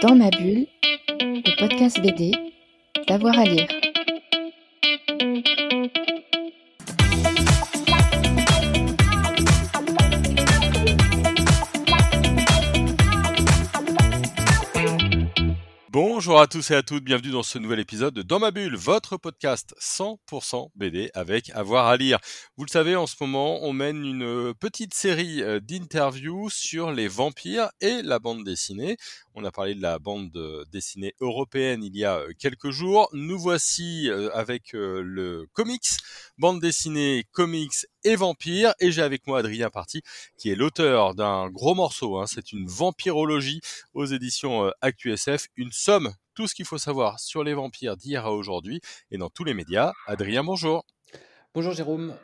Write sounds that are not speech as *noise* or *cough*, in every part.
Dans ma bulle, le podcast BD, d'avoir à lire. Bonjour à tous et à toutes, bienvenue dans ce nouvel épisode de Dans ma bulle, votre podcast 100% BD avec avoir à lire. Vous le savez, en ce moment, on mène une petite série euh, d'interviews sur les vampires et la bande dessinée. On a parlé de la bande dessinée européenne il y a euh, quelques jours. Nous voici euh, avec le comics, bande dessinée, comics et vampires. Et j'ai avec moi Adrien Parti, qui est l'auteur d'un gros morceau. Hein. C'est une vampirologie aux éditions ActuSF, une somme tout ce qu'il faut savoir sur les vampires d'hier à aujourd'hui et dans tous les médias. Adrien, bonjour. Bonjour Jérôme.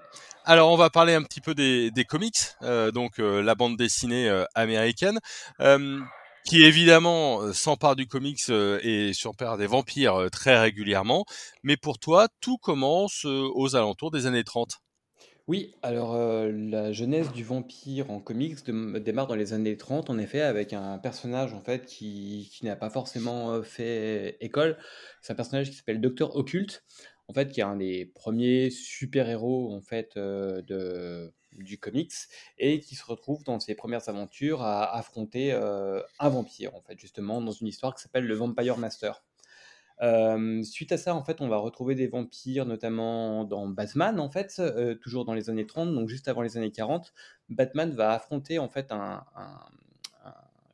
Alors on va parler un petit peu des, comics, euh, donc euh, la bande dessinée euh, américaine, qui évidemment s'empare du comics et surpère des vampires très régulièrement. Mais pour toi, tout commence aux alentours des années 30. Oui, alors euh, la genèse du vampire en comics démarre dans les années 30, en effet, avec un personnage en fait qui, n'a pas forcément euh, fait école. C'est un personnage qui s'appelle Docteur Occulte, en fait, qui est un des premiers super-héros en fait euh, de, du comics et qui se retrouve dans ses premières aventures à affronter un vampire, en fait, justement, dans une histoire qui s'appelle le Vampire Master suite à ça, en fait, on va retrouver des vampires, notamment dans Batman, en fait, toujours dans les années 30, donc juste avant les années 40. Batman va affronter, en fait, un,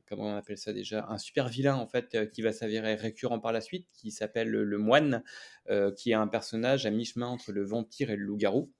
comment on appelle ça déjà, un super vilain, en fait, qui va s'avérer récurrent par la suite, qui s'appelle le, Moine, qui est un personnage à mi-chemin entre le vampire et le loup-garou.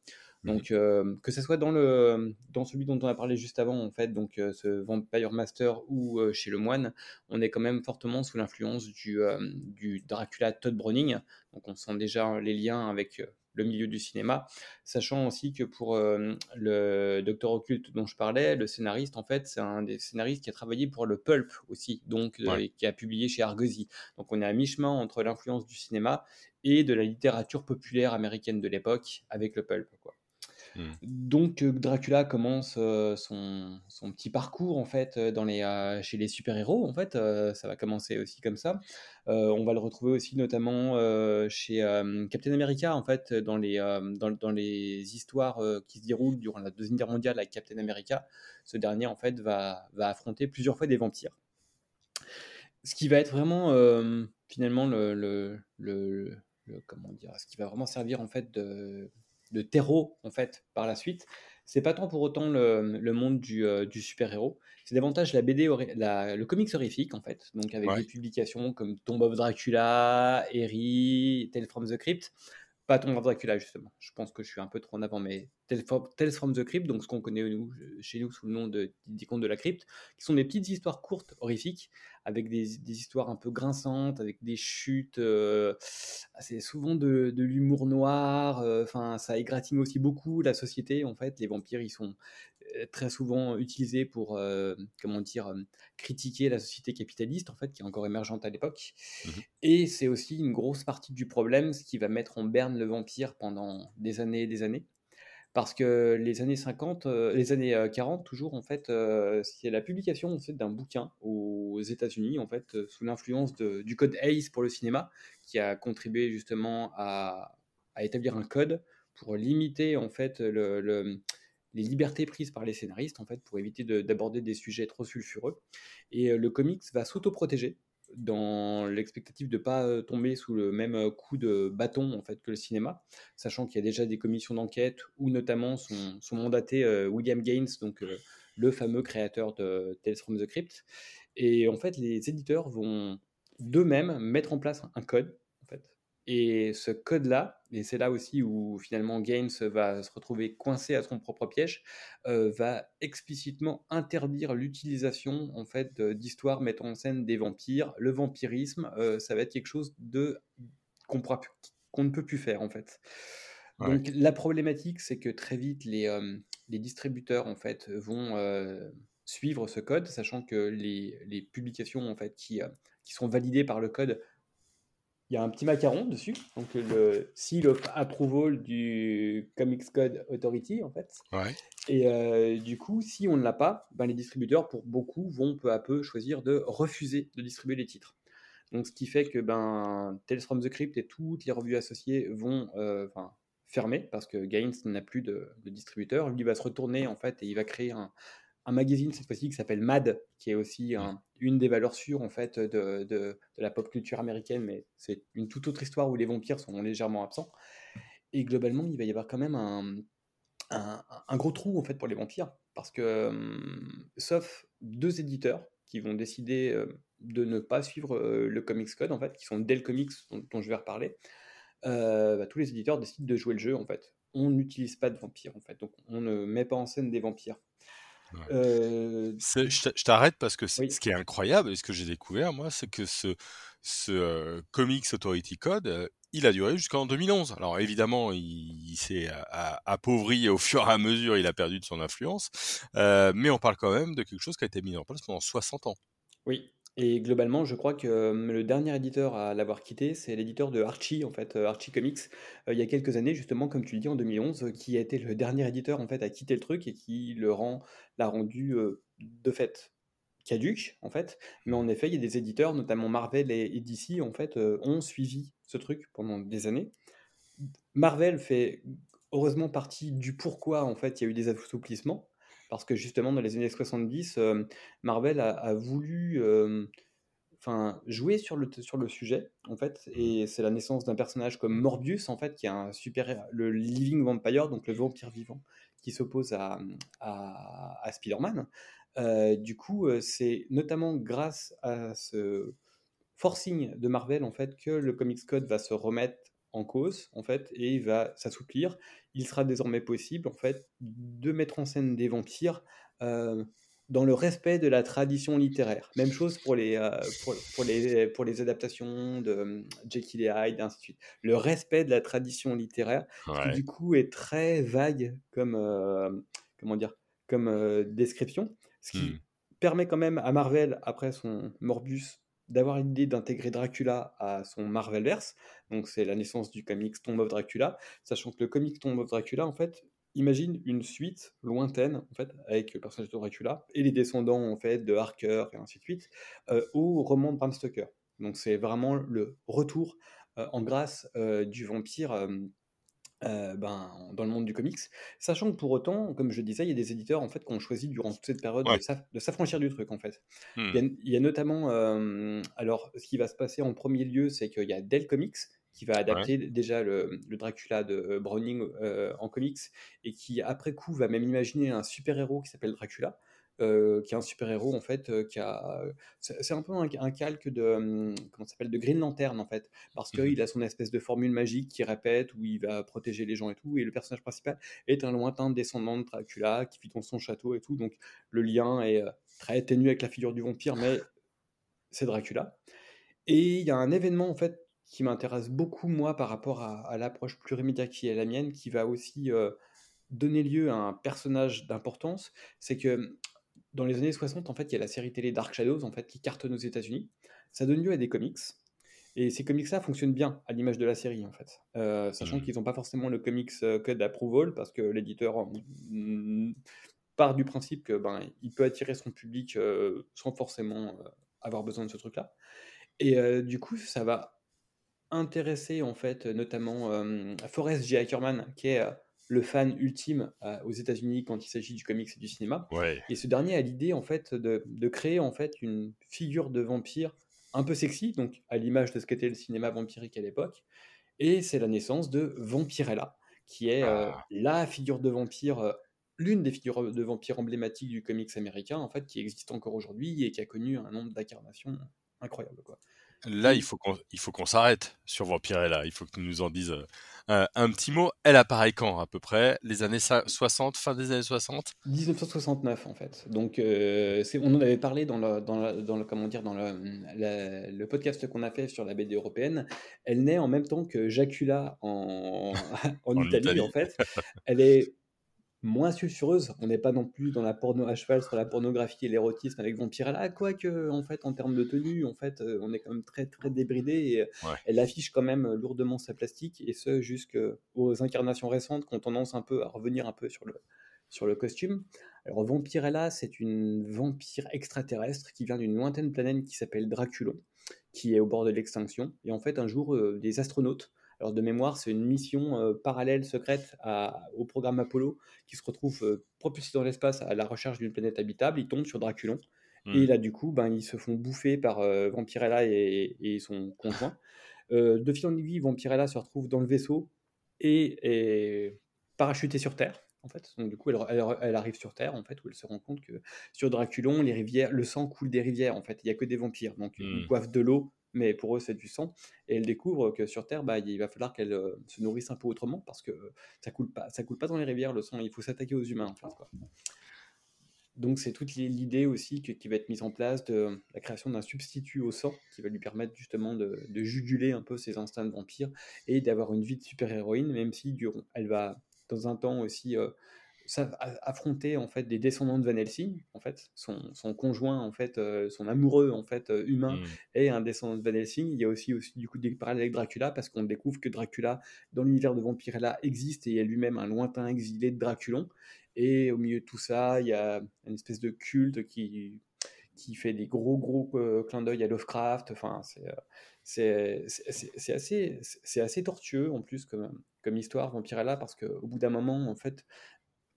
Donc, que ce soit dans, le, dans celui dont on a parlé juste avant, en fait, donc ce Vampire Master ou chez le moine, on est quand même fortement sous l'influence du, du Dracula Todd Browning. Donc, on sent déjà les liens avec le milieu du cinéma, sachant aussi que pour le Docteur Occulte dont je parlais, le scénariste, en fait, c'est un des scénaristes qui a travaillé pour le Pulp aussi, donc qui a publié chez Argosy. Donc on est à mi-chemin entre l'influence du cinéma et de la littérature populaire américaine de l'époque avec le Pulp. Quoi. Mmh. Donc Dracula commence son, petit parcours en fait dans les, chez les super-héros en fait, ça va commencer aussi comme ça. on va le retrouver aussi notamment chez Captain America en fait dans les, dans, les histoires qui se déroulent durant la deuxième guerre mondiale avec Captain America. Ce dernier en fait va, va affronter plusieurs fois des vampires. Ce qui va être vraiment finalement le, le, le, comment dire, ce qui va vraiment servir en fait de de terreau en fait par la suite. C'est pas tant pour autant le, monde euh, du, super-héros, c'est davantage la BD, le comics horrifique en fait, donc avec des publications comme Tomb of Dracula, Harry, Tales from the Crypt, pas Tomb of Dracula justement, je pense que je suis un peu trop en avant, mais Tales from the Crypt, donc ce qu'on connaît chez nous sous le nom de, des contes de la crypte, qui sont des petites histoires courtes, horrifiques, avec des, histoires un peu grinçantes, avec des chutes, euh, c'est souvent de, l'humour noir, euh, enfin ça égratigne aussi beaucoup la société en fait, les vampires ils sont euh, très souvent utilisés pour, comment dire, critiquer la société capitaliste en fait, qui est encore émergente à l'époque, mmh et c'est aussi une grosse partie du problème, ce qui va mettre en berne le vampire pendant des années et des années. Parce que les années 50, euh, les années 40 euh, toujours en fait, euh, c'est la publication en fait d'un bouquin aux États-Unis en fait sous l'influence du code ACE pour le cinéma qui a contribué justement à, établir un code pour limiter en fait les libertés prises par les scénaristes en fait pour éviter d'aborder des sujets trop sulfureux et le comics va s'autoprotéger dans l'expectative de ne pas tomber sous le même coup de bâton en fait que le cinéma, sachant qu'il y a déjà des commissions d'enquête où notamment sont, sont mandatés William Gaines, donc le fameux créateur de Tales from the Crypt. Et en fait, les éditeurs vont d'eux-mêmes mettre en place un code et ce code-là, et c'est là aussi où finalement Gaines va se retrouver coincé à son propre piège, euh, va explicitement interdire l'utilisation en fait d'histoires mettant en scène des vampires. Le vampirisme, euh, ça va être quelque chose de qu'on ne peut plus faire en fait. Donc la problématique, c'est que très vite les, euh, les distributeurs en fait vont suivre ce code, sachant que les, les publications en fait qui, qui sont validées par le code il y a un petit macaron dessus, donc le seal of approval du Comics Code Authority en fait. Ouais. Et euh, du coup, si on ne l'a pas, ben, les distributeurs, pour beaucoup, vont peu à peu choisir de refuser de distribuer les titres. Donc, ce qui fait que ben, Tales from the Crypt et toutes les revues associées vont euh, fermer parce que Gaines n'a plus de, de distributeur. Lui va se retourner en fait et il va créer un, un magazine cette fois-ci qui s'appelle Mad, qui est aussi un- une des valeurs sûres en fait de, de- de la pop culture américaine, mais c'est une toute autre histoire où les vampires sont légèrement absents. Et globalement, il va y avoir quand même un, un- un gros trou en fait pour les vampires, parce que hum, sauf deux éditeurs qui vont décider euh, de ne pas suivre euh, le Comics Code en fait, qui sont Dell Comics dont, dont je vais reparler, euh, bah, tous les éditeurs décident de jouer le jeu en fait. On n'utilise pas de vampires en fait, donc on ne met pas en scène des vampires. Ouais. Euh, Je t'a- je t'arrête parce que Oui. ce qui est incroyable et ce que j'ai découvert, moi, c'est que ce, ce euh, Comics Authority Code, euh, il a duré jusqu'en 2011. Alors évidemment, il, il s'est appauvri au *laughs* fur et à mesure, il a perdu de son influence, mais on parle quand même de quelque chose qui a été mis en place pendant 60 ans. Oui, et globalement, je crois que euh, le dernier éditeur à l'avoir quitté, c'est l'éditeur de Archie, en fait, euh, Archie Comics, euh, il y a quelques années, justement, comme tu le dis, en 2011, euh, qui a été le dernier éditeur, en fait, à quitter le truc et qui le rend, l'a rendu, de fait, caduque, en fait. Mais en effet, il y a des éditeurs, notamment Marvel et, DC, en fait, ont suivi ce truc pendant des années. Marvel fait heureusement partie du pourquoi, en fait, il y a eu des assouplissements. Parce que justement, dans les années 70, euh, Marvel a, a voulu euh, enfin, jouer sur le, sur le sujet, en fait. Et c'est la naissance d'un personnage comme Morbius, en fait, qui est un super, le Living Vampire, donc le vampire vivant, qui s'oppose à, à, à Spider-Man. Euh, du coup, c'est notamment grâce à ce forcing de Marvel, en fait, que le Comics Code va se remettre en cause, en fait, et il va s'assouplir. Il sera désormais possible, en fait, de mettre en scène des vampires euh, dans le respect de la tradition littéraire. Même chose pour les, euh, pour, pour les, pour les adaptations de euh, Jekyll et Hyde, ainsi de suite. Le respect de la tradition littéraire, qui du coup est très vague comme, euh, comment dire, comme description, ce qui Hmm. permet quand même à Marvel, après son Morbius, d'avoir l'idée d'intégrer Dracula à son Marvelverse. Donc c'est la naissance du comics Tomb of Dracula, sachant que le comic Tomb of Dracula, en fait, imagine une suite lointaine, en fait, avec le personnage de Dracula et les descendants, en fait, de Harker et ainsi de suite, euh, au roman de Bram Stoker. Donc c'est vraiment le retour euh, en grâce euh, du vampire euh, ben, dans le monde du comics, sachant que pour autant, comme je disais, il y a des éditeurs en fait qui ont choisi durant toute cette période Ouais. de s'aff- de s'affranchir du truc en fait. Hmm. Il y a, il y a notamment, euh, alors ce qui va se passer en premier lieu, c'est qu'il y a Dell Comics qui va adapter déjà le, le Dracula de euh, Browning euh, en comics et qui après coup va même imaginer un super héros qui s'appelle Dracula. Euh, qui est un super héros en fait euh, qui a c'est c'est un peu un, un calque de comment s'appelle de Green Lantern en fait parce Mhm. qu'il a son espèce de formule magique qui répète où il va protéger les gens et tout et le personnage principal est un lointain descendant de Dracula qui vit dans son château et tout donc le lien est euh, très ténu avec la figure du vampire mais c'est Dracula et il y a un événement en fait qui m'intéresse beaucoup moi par rapport à, à l'approche plurimédia qui est la mienne, qui va aussi euh, donner lieu à un personnage d'importance, c'est que dans les années 60 en fait il y a la série télé Dark Shadows en fait qui cartonne aux États-Unis, ça donne lieu à des comics. Et ces comics-là fonctionnent bien à l'image de la série, en fait. Euh, sachant Mhm. qu'ils n'ont pas forcément le comics euh, code approval, parce que l'éditeur mm, part du principe que ben, il peut attirer son public euh, sans forcément euh, avoir besoin de ce truc-là. Et du coup, ça va intéresser en fait notamment Forrest J. Ackerman, qui est le fan ultime euh, aux États-Unis quand il s'agit du comics et du cinéma. Ouais. Et ce dernier a l'idée en fait de, de créer en fait une figure de vampire un peu sexy, donc à l'image de ce qu'était le cinéma vampirique à l'époque. Et c'est la naissance de Vampirella, qui est euh, Ah. la figure de vampire, euh, l'une des figures de vampire emblématiques du comics américain, en fait, qui existe encore aujourd'hui et qui a connu un nombre d'incarnations incroyable. Quoi. Là, Et- il faut qu'on il faut qu'on s'arrête sur Vampirella. Il faut que tu nous en dises euh, un, un petit mot. Elle apparaît quand à peu près? Les années sa- 60, fin des années 60 1969 en fait. Donc euh, c'est- on en avait parlé dans le, dans le, dans le- comment dire dans le, la- le podcast qu'on a fait sur la BD européenne. Elle naît en même temps que Jacula en, *laughs* en, En Italie, Italie. en fait. Elle est moins sulfureuse. On n'est pas non plus dans la porno à cheval sur la pornographie et l'érotisme avec Vampirella, quoique en fait en termes de tenue, en fait euh, on est quand même très très débridé et euh, elle affiche quand même lourdement sa plastique et ce jusqu'aux incarnations récentes qui ont tendance un peu à revenir un peu sur le sur le costume. Alors Vampirella, c'est une vampire extraterrestre qui vient d'une lointaine planète qui s'appelle Draculon, qui est au bord de l'extinction. Et en fait, un jour, euh, des astronautes alors de mémoire, c'est une mission euh, parallèle secrète au programme Apollo qui se retrouve euh, propulsé dans l'espace à la recherche d'une planète habitable. Ils tombent sur Draculon. Et hmm. là, du coup, ben, ils se font bouffer par euh, Vampirella et, son conjoint. de fil en aiguille, Vampirella se retrouve dans le vaisseau et est parachutée sur Terre. En fait, donc du coup, elle, arrive sur Terre, en fait, où elle se rend compte que sur Draculon, les rivières, le sang coule des rivières. En fait, il y a que des vampires, donc ils hmm. boivent de l'eau mais pour eux c'est du sang. Et elle découvre que sur Terre, bah, il va falloir qu'elle euh, se nourrisse un peu autrement parce que ça coule pas, ça coule pas dans les rivières le sang. Il faut s'attaquer aux humains. Donc c'est toute l'idée aussi qui va être mise en place de la création d'un substitut au sang qui va lui permettre justement de, juguler un peu ses instincts de vampire et d'avoir une vie de super-héroïne, même si elle va dans un temps aussi euh, affronter en fait des descendants de Van Helsing en fait son, son conjoint en fait euh, son amoureux en fait euh, humain mmh. est un descendant de Van Helsing. Il y a aussi aussi du coup des parallèles avec Dracula parce qu'on découvre que Dracula dans l'univers de Vampirella existe et il y a lui-même un lointain exilé de Draculon. Et au milieu de tout ça il y a une espèce de culte qui qui fait des gros gros euh, clins d'œil à Lovecraft. Enfin c'est c'est assez, c'est assez tortueux en plus comme, comme histoire Vampirella parce qu'au bout d'un moment en fait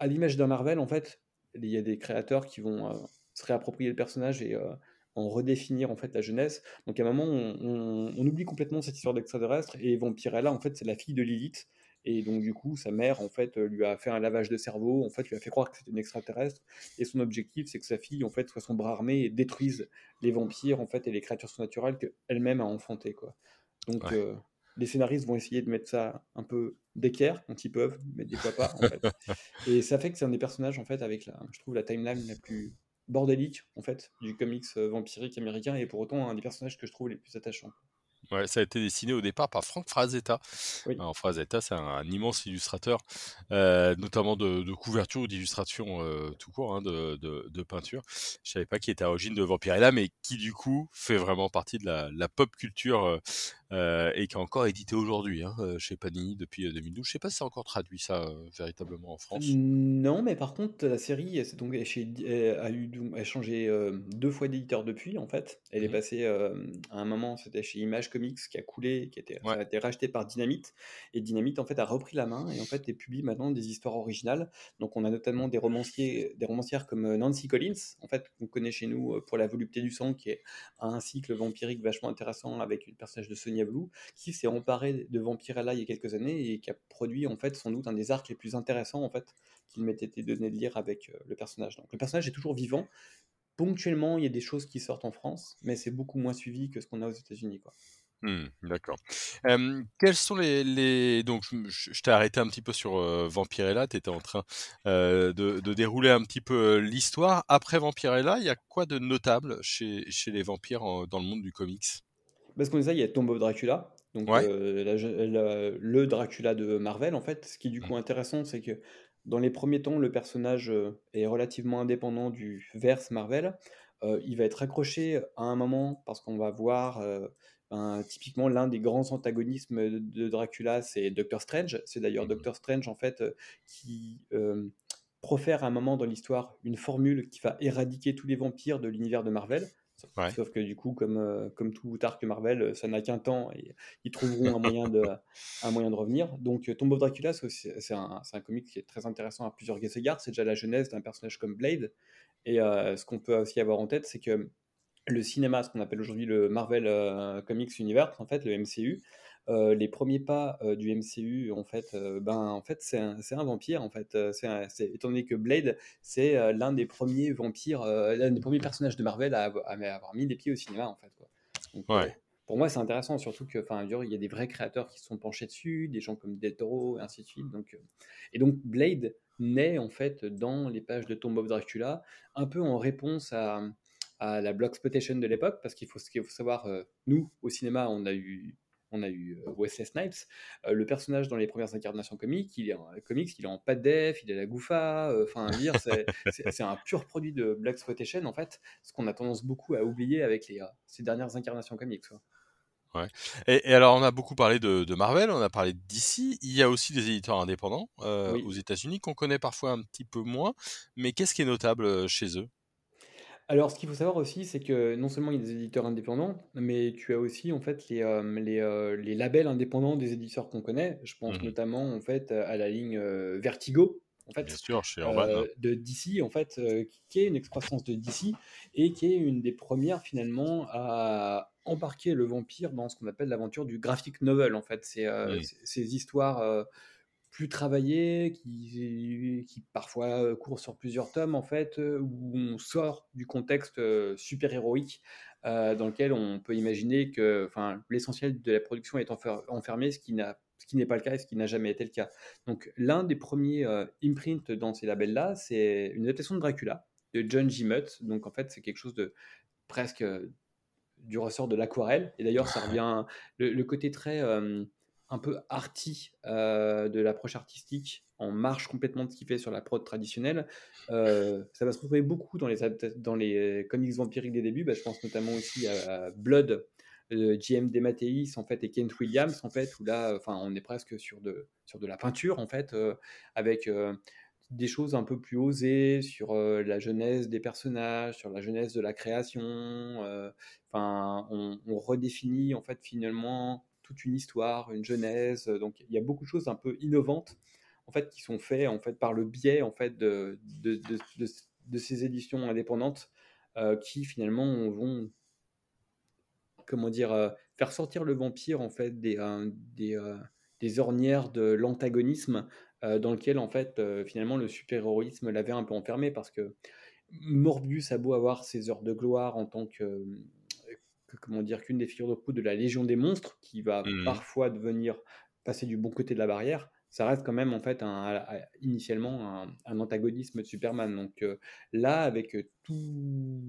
à l'image d'un Marvel, en fait, il y a des créateurs qui vont euh, se réapproprier le personnage et euh, en redéfinir en fait la jeunesse. Donc à un moment, on, oublie complètement cette histoire d'extraterrestre et Vampirella, en fait, c'est la fille de Lilith. Et donc du coup, sa mère, en fait, lui a fait un lavage de cerveau, en fait, lui a fait croire que c'était une extraterrestre. Et son objectif, c'est que sa fille, en fait, soit son bras armé et détruise les vampires, en fait, et les créatures surnaturelles qu'elle-même a enfantées, quoi. Donc euh, les scénaristes vont essayer de mettre ça un peu d'équerre quand ils peuvent, mais des fois pas. En fait. Et ça fait que c'est un des personnages en fait avec la, je trouve la timeline la plus bordélique en fait du comics euh, vampirique américain et pour autant un des personnages que je trouve les plus attachants. Ouais, ça a été dessiné au départ par Frank Frazetta. Alors Frazetta, c'est un, immense illustrateur, euh, notamment de, de couverture ou d'illustration euh, tout court, hein, de, de, de, peinture. Je savais pas qui était à l'origine de Vampirella, mais qui du coup fait vraiment partie de la, la pop culture euh, et qui est encore édité aujourd'hui hein, euh, chez Panini depuis 2012. Euh, Je sais pas si c'est encore traduit ça véritablement en France. Non, mais par contre, la série donc, a, eu, a changé deux fois d'éditeur depuis, en fait. Elle est mmh passée à un moment, c'était chez Image Comics qui a coulé, qui a été, a été racheté par Dynamite. Et Dynamite, en fait, a repris la main et en fait, et publie maintenant des histoires originales. Donc, on a notamment des romanciers, des romancières comme Nancy Collins, en fait, qu'on connaît chez nous pour La Volupté du Sang, qui est un cycle vampirique vachement intéressant avec le personnage de Sonia qui s'est emparé de Vampirella il y a quelques années et qui a produit en fait sans doute un des arcs les plus intéressants en fait qu'il m'était été donné de lire avec euh, le personnage. Donc le personnage est toujours vivant. Ponctuellement, il y a des choses qui sortent en France, mais c'est beaucoup moins suivi que ce qu'on a aux États-Unis. Mmh, d'accord. quels sont les, donc je, t'ai arrêté un petit peu sur euh, Vampirella, tu étais en train euh, de, dérouler un petit peu l'histoire. Après Vampirella, il y a quoi de notable chez les vampires dans le monde du comics? Parce qu'on disait, il y a Tomb of Dracula, donc euh, le Dracula de Marvel, en fait. Ce qui est du coup intéressant, c'est que dans les premiers temps, le personnage euh, est relativement indépendant du verse Marvel. Euh, il va être accroché à un moment parce qu'on va voir typiquement l'un des grands antagonismes de Dracula, c'est Doctor Strange. C'est d'ailleurs mmh Doctor Strange en fait qui profère à un moment dans l'histoire une formule qui va éradiquer tous les vampires de l'univers de Marvel. Sauf que du coup, comme, euh, comme tout arc Marvel, euh, ça n'a qu'un temps et ils trouveront un moyen de, un moyen de revenir. Donc, euh, Tomb of Dracula, c'est un, un, comic qui est très intéressant à plusieurs égards. C'est déjà la genèse d'un personnage comme Blade. Et ce qu'on peut aussi avoir en tête, c'est que le cinéma, ce qu'on appelle aujourd'hui le Marvel Comics Universe, en fait, le MCU, euh, les premiers pas euh, du MCU, en fait, euh, ben, en fait c'est un, un, vampire. En fait, c'est étant donné que Blade, c'est l'un des premiers vampires, l'un des premiers personnages de Marvel à, avoir mis les pieds au cinéma, en fait. Quoi. pour moi, c'est intéressant, surtout que, enfin, il y a des vrais créateurs qui se sont penchés dessus, des gens comme Del Toro, et ainsi de suite. Donc, et donc, Blade naît en fait dans les pages de Tomb of Dracula, un peu en réponse à, à la Bloxploitation de l'époque, parce qu'il faut, qu'il faut savoir, nous, au cinéma, on a eu on a eu Wesley Snipes. le personnage dans les premières incarnations comiques, il est en, comics, il est en pas de def, il est la gouffa. Enfin, dire, *laughs* c'est un pur produit de Black Exploitation, en fait, ce qu'on a tendance beaucoup à oublier avec les, ces dernières incarnations comics. Ouais. Et, alors, on a beaucoup parlé de, Marvel, on a parlé d'ici. Il y a aussi des éditeurs indépendants aux États-Unis qu'on connaît parfois un petit peu moins. Mais qu'est-ce qui est notable chez eux? Alors, ce qu'il faut savoir aussi, c'est que non seulement il y a des éditeurs indépendants, mais tu as aussi en fait les, euh, les, euh, les labels indépendants des éditeurs qu'on connaît. Je pense mmh notamment en fait à la ligne euh, Vertigo, en fait, Bien sûr, chez hein. de DC, en fait, qui est une excroissance de DC et qui est une des premières finalement à embarquer le vampire dans ce qu'on appelle l'aventure du graphic novel. En fait, c'est ces histoires plus travaillé, qui, qui parfois court sur plusieurs tomes, en fait, où on sort du contexte super-héroïque dans lequel on peut imaginer que l'essentiel de la production est enfermé, ce qui n'a ce qui n'est pas le cas et ce qui n'a jamais été le cas. Donc l'un des premiers imprints dans ces labels-là, c'est une adaptation de Dracula de John G. Mutt. Donc en fait, c'est quelque chose de presque du ressort de l'aquarelle. Et d'ailleurs, ça revient le, côté très un peu arty euh, de l'approche artistique, en marche complètement de ce qu'il fait sur la prod traditionnelle. Euh, ça va se retrouver beaucoup dans les, dans les comics vampiriques des débuts. Bah, je pense notamment aussi à, Blood, de JM Dematteis en fait et Kent Williams en fait où là enfin on est presque sur de sur de la peinture en fait euh, avec des choses un peu plus osées sur la jeunesse des personnages, sur la jeunesse de la création. Enfin, on, on, redéfinit en fait finalement toute une histoire, une genèse. Euh, donc il y a beaucoup de choses un peu innovantes en fait qui sont faites en fait par le biais en fait de, ces éditions indépendantes euh, qui finalement vont comment dire euh, faire sortir le vampire en fait des des, des ornières de l'antagonisme dans lequel en fait finalement le super-héroïsme l'avait un peu enfermé parce que Morbius a beau avoir ses heures de gloire en tant que comment dire qu'une des figures de proue de la Légion des monstres, qui va mmh. parfois devenir passer du bon côté de la barrière, ça reste quand même en fait un, initialement un, antagonisme de Superman. Donc euh, là, avec tout,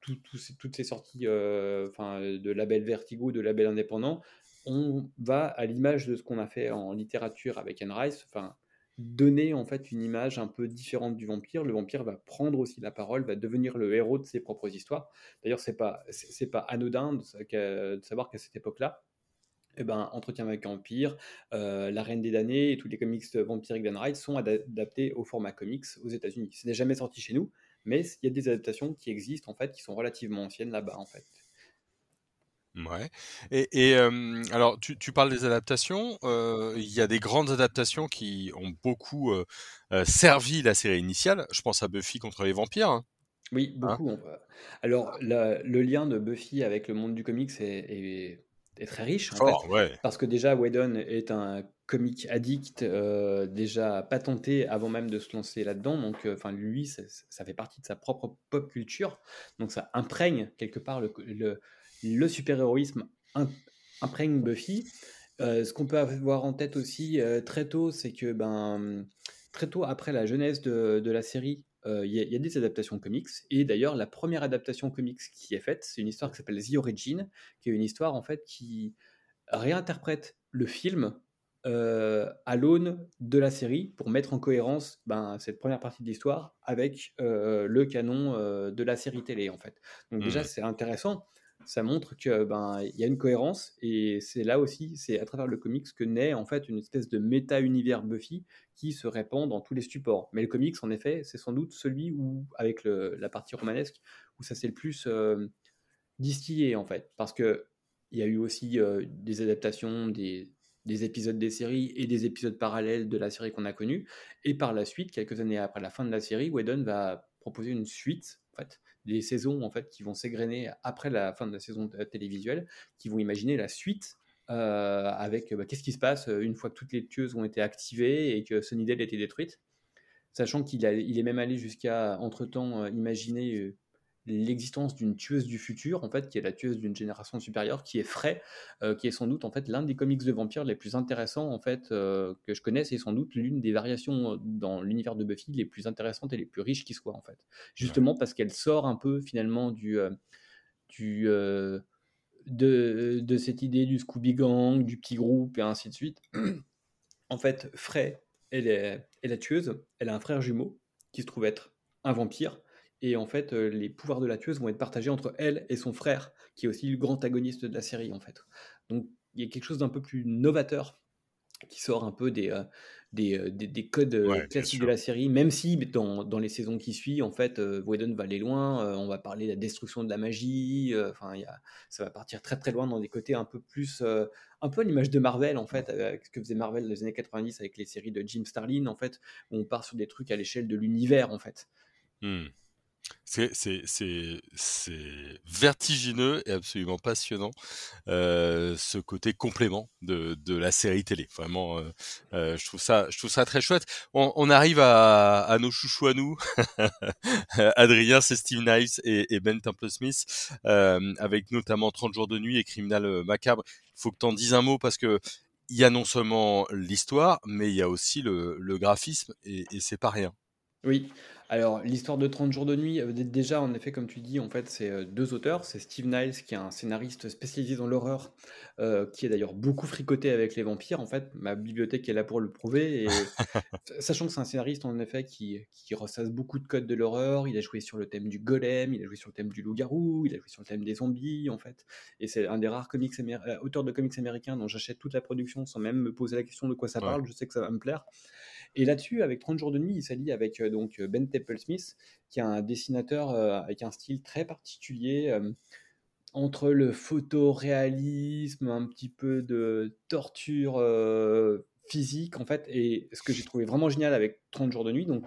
toutes ces sorties euh, enfin, de label Vertigo, de label indépendant, on va à l'image de ce qu'on a fait en littérature avec Anne Rice. Enfin, donner en fait une image un peu différente du vampire. Le vampire va prendre aussi la parole, va devenir le héros de ses propres histoires. D'ailleurs, c'est pas c'est pas anodin de, savoir qu'à cette époque-là, eh ben, Entretien avec vampire, euh, La Reine des damnés et tous les comics vampiriques d'Anne sont adaptés au format comics aux États-Unis. Ce n'est jamais sorti chez nous, mais il y a des adaptations qui existent en fait, qui sont relativement anciennes là-bas en fait. Ouais. Et, alors, tu, parles des adaptations. Il y a des grandes adaptations qui ont beaucoup servi la série initiale. Je pense à Buffy contre les vampires. Hein. Oui, hein? beaucoup. alors, le lien de Buffy avec le monde du comics est, très riche. Parce que déjà, Whedon est un comic addict déjà patenté avant même de se lancer là-dedans. Donc, enfin, lui, ça, fait partie de sa propre pop culture. Donc, ça imprègne quelque part le le super-héroïsme imprègne Buffy. Euh, ce qu'on peut avoir en tête aussi euh, très tôt, c'est que ben, très tôt après la genèse de, la série, euh, il y, a des adaptations comics. Et d'ailleurs, la première adaptation comics qui est faite, c'est une histoire qui s'appelle The Origin, qui est une histoire en fait qui réinterprète le film à l'aune de la série pour mettre en cohérence ben, cette première partie de l'histoire avec le canon de la série télé en fait. Donc déjà mmh. c'est intéressant ça montre que ben il y a une cohérence et c'est là aussi, c'est à travers le comics que naît en fait une espèce de méta-univers Buffy qui se répand dans tous les supports. Mais le comics, en effet, c'est sans doute celui où, avec la partie romanesque, où ça s'est le plus euh, distillé en fait, parce que il y a eu aussi euh, des adaptations des, des épisodes des séries et des épisodes parallèles de la série qu'on a connue. Et par la suite, quelques années après la fin de la série, Whedon va proposer une suite en fait, des saisons en fait qui vont s'égrener après la fin de la saison télévisuelle, qui vont imaginer la suite euh, avec bah, qu'est-ce qui se passe euh, une fois que toutes les tueuses ont été activées et que Sunnydale a été détruite, sachant qu'il il est même allé jusqu'à entre-temps euh, imaginer l'existence d'une tueuse du futur, en fait, qui est la tueuse d'une génération supérieure, qui est frais, euh, qui est sans doute en fait l'un des comics de vampires les plus intéressants en fait euh, que je connaisse, et sans doute l'une des variations euh, dans l'univers de Buffy les plus intéressantes et les plus riches qui soient en fait. Justement parce qu'elle sort un peu finalement du du de, de cette idée du Scooby Gang, du petit groupe et ainsi de suite. en fait, Frey, elle est, elle est la tueuse, elle a un frère jumeau qui se trouve être un vampire. Et en fait, euh, les pouvoirs de la tueuse vont être partagés entre elle et son frère, qui est aussi le grand antagoniste de la série, en fait. Donc, il y a quelque chose d'un peu plus novateur qui sort un peu des, euh, euh, des, des, codes classiques de la série, même si dans, dans, les saisons qui suivent, en fait, euh, Whedon va aller loin, on va parler de la destruction de la magie, enfin, ça va partir très très loin dans des côtés un peu plus, un peu à l'image de Marvel, en fait, avec ce que faisait Marvel dans les années 90 avec les séries de Jim Starlin, en fait, où on part sur des trucs à l'échelle de l'univers, en fait. Mmh. C'est vertigineux et absolument passionnant, euh, ce côté complément de, la série télé. Vraiment, euh, euh, je, trouve ça, très chouette. On, arrive à, nos chouchous à nous. *laughs* Adrien, c'est Steve Niles et, Ben Temple Smith, euh, avec notamment 30 jours de nuit et Criminal Macabre. Il faut que tu en dises un mot parce que il y a non seulement l'histoire, mais il y a aussi le, le graphisme et, et c'est pas rien. Oui, alors, l'histoire de 30 jours de nuit, euh, déjà, en effet, comme tu dis, en fait, c'est euh, deux auteurs. C'est Steve Niles, qui est un scénariste spécialisé dans l'horreur, euh, qui est d'ailleurs beaucoup fricoté avec les vampires. En fait, ma bibliothèque est là pour le prouver. Et *laughs* sachant que c'est un scénariste, en effet, qui, qui ressasse beaucoup de codes de l'horreur. Il a joué sur le thème du golem, il a joué sur le thème du loup-garou, il a joué sur le thème des zombies, en fait. Et c'est un des rares comics auteurs de comics américains dont j'achète toute la production sans même me poser la question de quoi ça parle. Je sais que ça va me plaire. Et là-dessus, avec 30 jours de nuit, il s'allie avec euh, donc Ben Temple Smith, qui est un dessinateur euh, avec un style très particulier euh, entre le photoréalisme, un petit peu de torture physique en fait, et ce que j'ai trouvé vraiment génial avec 30 jours de nuit, donc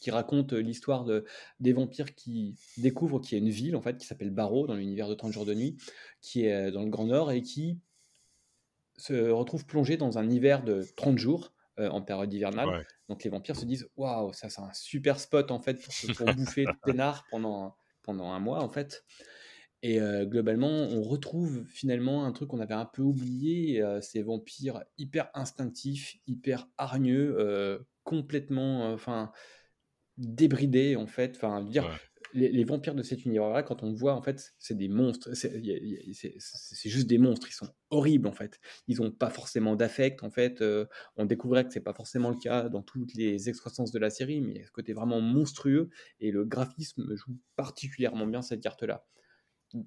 qui raconte l'histoire de, des vampires qui découvrent qu'il y a une ville en fait qui s'appelle Barrow dans l'univers de 30 jours de nuit, qui est dans le Grand Nord et qui se retrouve plongé dans un hiver de 30 jours euh, en période hivernale. Donc les vampires se disent waouh, ça c'est un super spot en fait pour, *laughs* bouffer tout peinard pendant, pendant un mois en fait. Et euh, globalement, on retrouve finalement un truc qu'on avait un peu oublié, euh, ces vampires hyper instinctifs, hyper hargneux, complètement, enfin débridés en fait. Enfin, dire, les, vampires de cet univers-là, quand on voit, en fait, c'est des monstres. C'est juste des monstres. Ils sont horribles, en fait. Ils n'ont pas forcément d'affect, en fait. Euh, on découvrait que c'est pas forcément le cas dans toutes les excroissances de la série, mais il y a ce côté vraiment monstrueux. Et le graphisme joue particulièrement bien cette carte-là.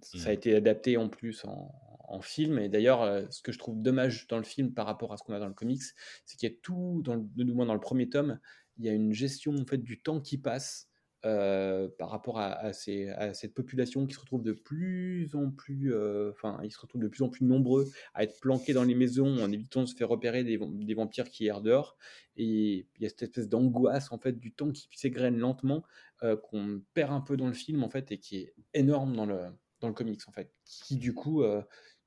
Ça a mmh. été adapté en plus en, film. Et d'ailleurs, euh, ce que je trouve dommage dans le film par rapport à ce qu'on a dans le comics, c'est qu'il y a tout, dans le, moins dans le premier tome, il y a une gestion en fait du temps qui passe euh, par rapport à, cette population qui se retrouve de plus en plus, euh, ils se retrouvent de plus en plus nombreux à être planqués dans les maisons en évitant de se faire repérer des, vampires qui errent dehors. Et il y a cette espèce d'angoisse en fait du temps qui s'égrène lentement euh, qu'on perd un peu dans le film en fait et qui est énorme dans le dans le comics en fait, qui du coup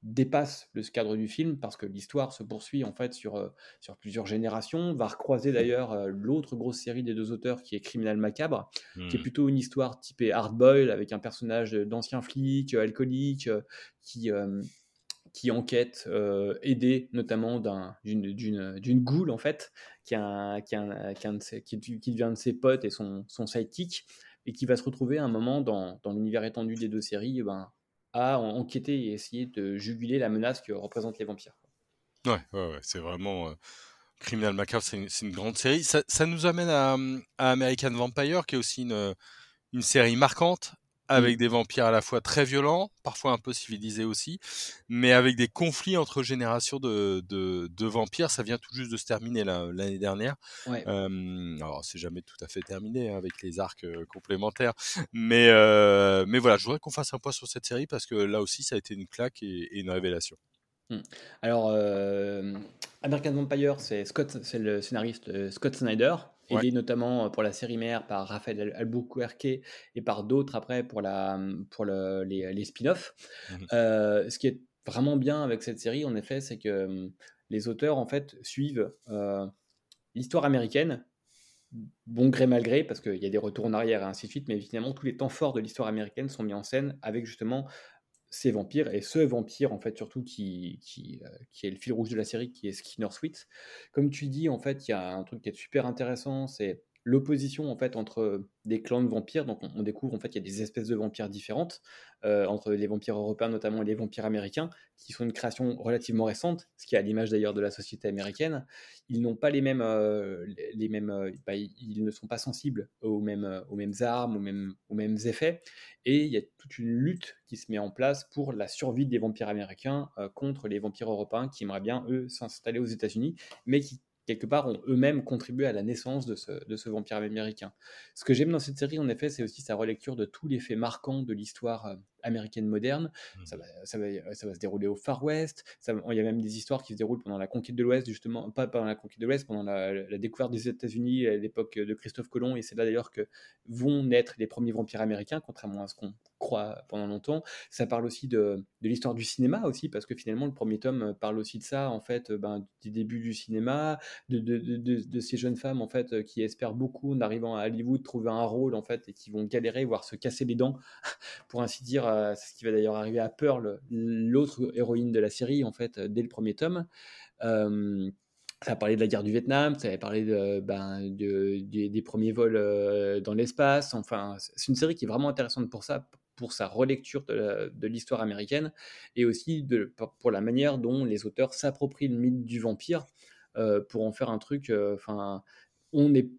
dépasse le cadre du film parce que l'histoire se poursuit en fait sur, euh, sur plusieurs générations, va recroiser d'ailleurs euh, l'autre grosse série des deux auteurs qui est Criminal Macabre, qui est plutôt une histoire typée hardboil avec un personnage d'ancien flic euh, alcoolique qui, qui enquête, aidé notamment d'une, goule en fait, qui, a qui, a qui, qui, devient de ses potes et son, son sidekick, et qui va se retrouver à un moment dans, dans l'univers étendu des deux séries, eh ben, à enquêter et essayer de juguler la menace que représentent les vampires. Ouais, ouais, ouais c'est vraiment. Euh, Criminal Macabre, c'est une, grande série. Ça, nous amène à, à, American Vampire, qui est aussi une série marquante, avec mmh. des vampires à la fois très violents, parfois un peu civilisés aussi, mais avec des conflits entre générations de, de, de vampires. Ça vient tout juste de se terminer l'année dernière. Ouais. Euh, alors c'est jamais tout à fait terminé hein, avec les arcs euh, complémentaires, mais euh, mais voilà, je voudrais qu'on fasse un point sur cette série parce que là aussi ça a été une claque et, et une révélation. Mmh. Alors, euh, American Vampire, c'est Scott, c'est le scénariste Scott Snyder, aidé notamment pour la série mère par Raphaël Albuquerque et par d'autres après pour, la, pour le, les, les spin-offs. Mmh euh, ce qui est vraiment bien avec cette série, en effet, c'est que les auteurs en fait suivent euh, l'histoire américaine, bon gré mal gré, parce qu'il y a des retours en arrière et ainsi de suite, mais finalement tous les temps forts de l'histoire américaine sont mis en scène avec justement ces vampires et ce vampire en fait surtout qui, qui, euh, qui, est le fil rouge de la série qui est Skinner Sweet. Comme tu dis en fait il y a un truc qui est super intéressant c'est l'opposition en fait entre des clans de vampires. Donc on, découvre en fait qu'il y a des espèces de vampires différentes euh, entre les vampires européens notamment et les vampires américains, qui sont une création relativement récente, ce qui est à l'image d'ailleurs de la société américaine. Ils n'ont pas les mêmes, euh, les mêmes, euh, bah, ils ne sont pas sensibles aux mêmes, aux mêmes armes, aux mêmes effets, et il y a toute une lutte qui se met en place pour la survie des vampires américains contre les vampires européens qui aimeraient bien eux s'installer aux États-Unis, mais qui quelque part, ont eux-mêmes contribué à la naissance de ce, de ce, vampire américain. Ce que j'aime dans cette série, en effet, c'est aussi sa relecture de tous les faits marquants de l'histoire euh, américaine moderne. Mmh. Ça, va, ça, va, ça, va, se dérouler au Far West. Ça, il y a même des histoires qui se déroulent pendant la conquête de l'Ouest, justement, pas pendant la conquête de l'Ouest, pendant la, la, découverte des États-Unis à l'époque de Christophe Colomb. Et c'est là d'ailleurs que vont naître les premiers vampires américains, contrairement à ce qu'on croit pendant longtemps. Ça parle aussi de, de l'histoire du cinéma aussi, parce que finalement, le premier tome parle aussi de ça, en fait, ben, des débuts du cinéma, de, de, de, ces jeunes femmes, en fait, qui espèrent beaucoup en arrivant à Hollywood trouver un rôle, en fait, et qui vont galérer, voire se casser les dents, *laughs* pour ainsi dire, c'est ce qui va d'ailleurs arriver à Pearl, l'autre héroïne de la série, en fait, dès le premier tome. Euh, ça a parlé de la guerre du Vietnam, ça a parlé de, ben, des premiers vols euh, dans l'espace. Enfin, c'est une série qui est vraiment intéressante pour ça, pour sa relecture de l'histoire américaine et aussi de, pour la manière dont les auteurs s'approprient le mythe du vampire euh, pour en faire un truc. Enfin, on est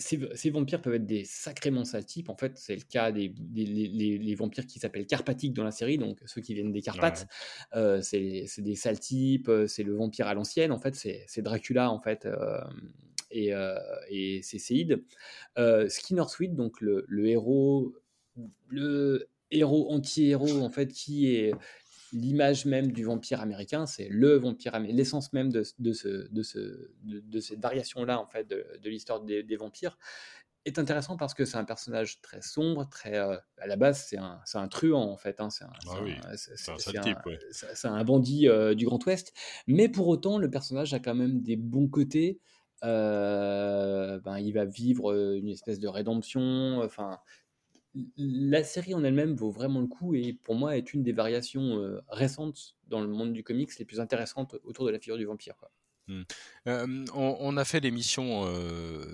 ces, vampires peuvent être des sacrément sales types. En fait, c'est le cas des, les, vampires qui s'appellent carpathiques dans la série, donc ceux qui viennent des Carpates. Euh, c'est des sales types, euh, c'est le vampire à l'ancienne. En fait, c'est Dracula, en fait, euh, et, et c'est Seid. Skinner Sweet, donc le, le héros, le héros anti-héros, en fait, qui est l'image même du vampire américain, c'est le vampire américain, l'essence même de, de, ce, de, ce, de, cette variation-là, en fait, de, l'histoire des, vampires, est intéressant parce que c'est un personnage très sombre, très, euh, à la base, c'est un, un, truand, en fait. Hein, c'est un, un, bandit euh, du Grand Ouest. Mais pour autant, le personnage a quand même des bons côtés. Euh, ben, il va vivre une espèce de rédemption. Enfin, la série en elle-même vaut vraiment le coup et pour moi est une des variations euh, récentes dans le monde du comics les plus intéressantes autour de la figure du vampire. Mmh. on, a fait l'émission euh,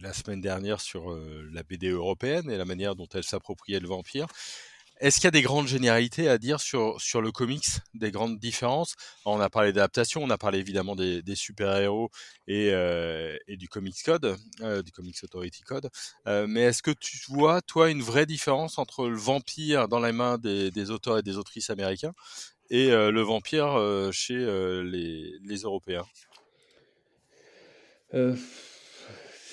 la semaine dernière sur euh, la BD européenne et la manière dont elle s'appropriait le vampire. Est-ce qu'il y a des grandes généralités à dire sur, sur le comics, des grandes différences? On a parlé d'adaptation, on a parlé évidemment des, super-héros et, euh, et, du Comics Code, euh, du Comics Authority Code. Euh, mais est-ce que tu vois, toi, une vraie différence entre le vampire dans les mains des, des auteurs et des autrices américains et le vampire chez les, les Européens?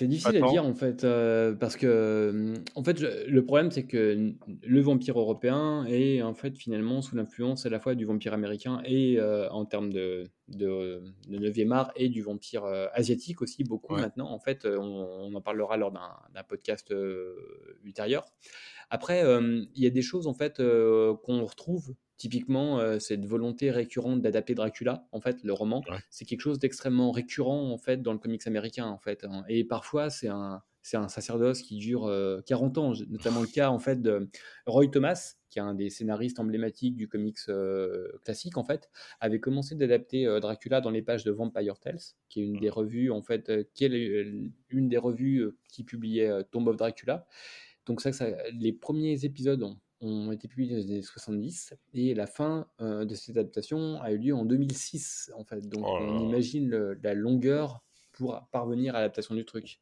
C'est difficile à dire en fait, euh, parce que en fait, le problème c'est que le vampire européen est en fait finalement sous l'influence à la fois du vampire américain et euh, en termes de, de, 9e art et du vampire euh, asiatique aussi beaucoup maintenant. En fait, on, en parlera lors d'un podcast ultérieur. Après, il y a des choses en fait qu'on retrouve Typiquement, euh, cette volonté récurrente d'adapter Dracula, en fait, le roman, c'est quelque chose d'extrêmement récurrent en fait dans le comics américain, en fait. Hein. Et parfois, c'est un, c'est un sacerdoce qui dure 40 euh, ans, notamment le *laughs* cas en fait de Roy Thomas, qui est un des scénaristes emblématiques du comics euh, classique en fait, avait commencé d'adapter Dracula dans les pages de Vampire Tales, qui est une des revues en fait, qui est une des revues qui publiait Tomb of Dracula. Donc ça, ça les premiers épisodes ont ont été publiés dans les années 70 et la fin euh, de cette adaptation a eu lieu en 2006 en fait. Donc oh on imagine la longueur pour parvenir à l'adaptation du truc.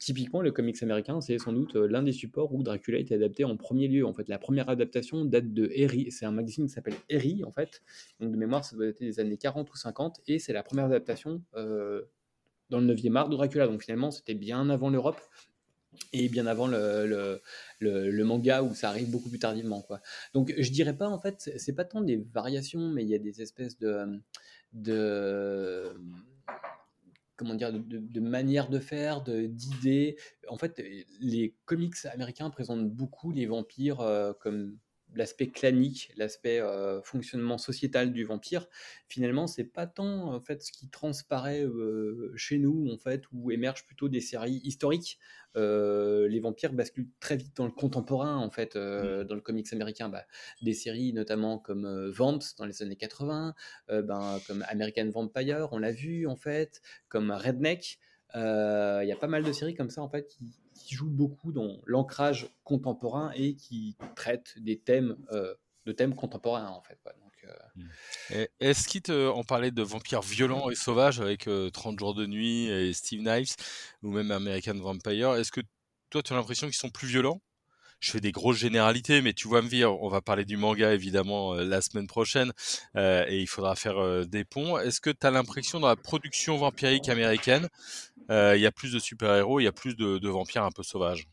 Typiquement, le comics américain, c'est sans doute euh, l'un des supports où Dracula a été adapté en premier lieu. En fait, la première adaptation date de Harry. C'est un magazine qui s'appelle Harry, en fait. Donc, de mémoire, ça doit dater des années 40 ou 50. Et c'est la première adaptation euh, dans le 9e art de Dracula. Donc, finalement, c'était bien avant l'Europe et bien avant le, le, manga où ça arrive beaucoup plus tardivement quoi. Donc je dirais pas en fait c'est pas tant des variations mais il y a des espèces de de comment dire de, de manières de faire, d'idées. En fait, les comics américains présentent beaucoup les vampires euh, comme l'aspect clanique, l'aspect euh, fonctionnement sociétal du vampire, finalement, c'est pas tant en fait ce qui transparaît euh, chez nous en fait, où émergent plutôt des séries historiques. Euh, les vampires basculent très vite dans le contemporain en fait, mmh. dans le comics américain. Bah, des séries notamment comme Vamps dans les années 80, ben, comme American Vampire, on l'a vu en fait, comme Redneck. Il y a pas mal de séries comme ça, en fait, qui, qui jouent beaucoup dans l'ancrage contemporain et qui traitent des thèmes, de thèmes contemporains, en fait. Mmh. Est-ce qu'il te, on parlait de vampires violents et sauvages avec 30 jours de nuit et Steve Knives ou même American Vampire, est-ce que toi tu as l'impression qu'ils sont plus violents? Je fais des grosses généralités, mais tu vois me dire, on va parler du manga évidemment la semaine prochaine, et il faudra faire des ponts. Est-ce que tu as l'impression dans la production vampirique américaine, il y a plus de super-héros, il y a plus de vampires un peu sauvages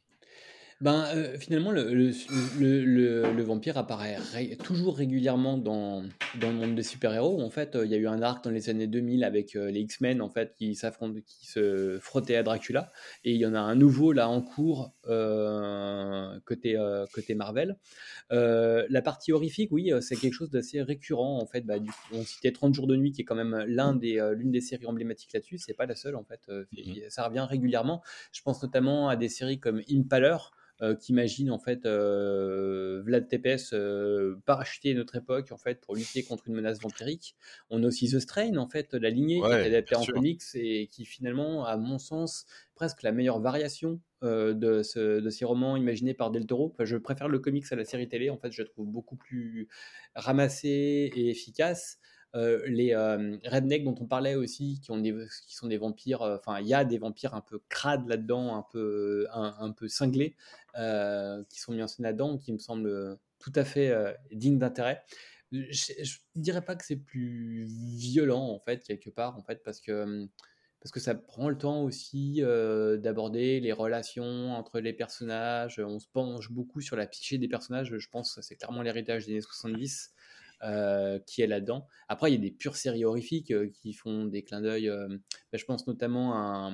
ben, euh, finalement, le, le, le, le, vampire apparaît toujours régulièrement dans, dans le monde des super-héros. En fait, il y a eu un arc dans les années 2000 avec euh, les X-Men en fait, qui qui se frottaient à Dracula. Et il y en a un nouveau là en cours euh, côté, côté Marvel. la partie horrifique, oui, c'est quelque chose d'assez récurrent. En fait, bah, du, on citait 30 jours de nuit, qui est quand même l'un des, l'une des séries emblématiques là-dessus. C'est pas la seule, en fait. Mmh ça revient régulièrement. Je pense notamment à des séries comme Impaler. Euh, qui imagine en fait euh, Vlad Tepes euh, parachuter notre époque en fait pour lutter contre une menace vampirique. On a aussi The Strain en fait, la lignée qui est adaptée en comics et qui finalement, à mon sens, presque la meilleure variation de, ces romans imaginés par Del Toro. je préfère le comics à la série télé. En fait, je trouve beaucoup plus ramassé et efficace. Euh, les euh, rednecks dont on parlait aussi, qui, ont qui sont des vampires, euh, enfin, il y a des vampires un peu crades là-dedans, un peu, un, peu cinglés, qui sont mis en scène là-dedans, qui me semblent tout à fait dignes d'intérêt. Je, ne dirais pas que c'est plus violent, en fait, quelque part, en fait, parce que parce que ça prend le temps aussi d'aborder les relations entre les personnages. On se penche beaucoup sur la psyché des personnages. Je pense que c'est clairement l'héritage des années 70. Euh, qui est là-dedans. Après, il y a des pures séries horrifiques euh, qui font des clins d'œil. Euh, bah, je pense notamment à,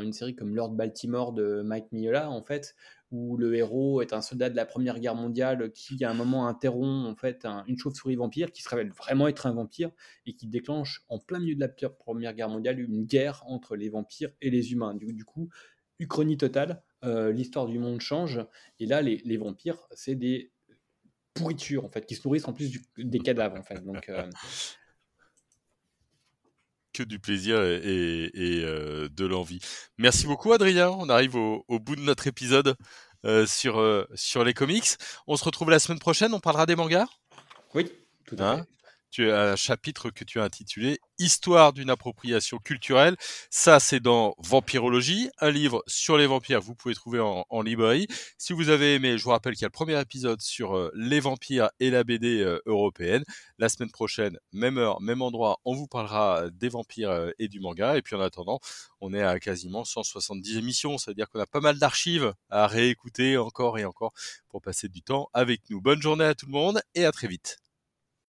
une série comme Lord Baltimore de Mike Mignola, en fait, où le héros est un soldat de la Première Guerre mondiale qui, à un moment, interrompt en fait une chauve-souris vampire qui se révèle vraiment être un vampire et qui déclenche en plein milieu de la Première Guerre mondiale une guerre entre les vampires et les humains. Du, du coup, uchronie totale, l'histoire du monde change et là, les vampires, c'est des pourriture en fait, qui se nourrissent en plus des cadavres en fait. Donc euh, que du plaisir et, euh, de l'envie. Merci beaucoup Adrien. On arrive au, bout de notre épisode euh, sur sur les comics. On se retrouve la semaine prochaine. On parlera des mangas? Oui, tout à hein? fait tu as un chapitre que tu as intitulé Histoire d'une appropriation culturelle. Ça, c'est dans Vampirologie, un livre sur les vampires vous pouvez trouver en, librairie. Si vous avez aimé, je vous rappelle qu'il y a le premier épisode sur euh, les vampires et la BD euh, européenne. La semaine prochaine, même heure, même endroit, on vous parlera des vampires euh, et du manga. Et puis en attendant, on est à quasiment 170 émissions. Ça veut dire qu'on a pas mal d'archives à réécouter encore et encore pour passer du temps avec nous. Bonne journée à tout le monde et à très vite.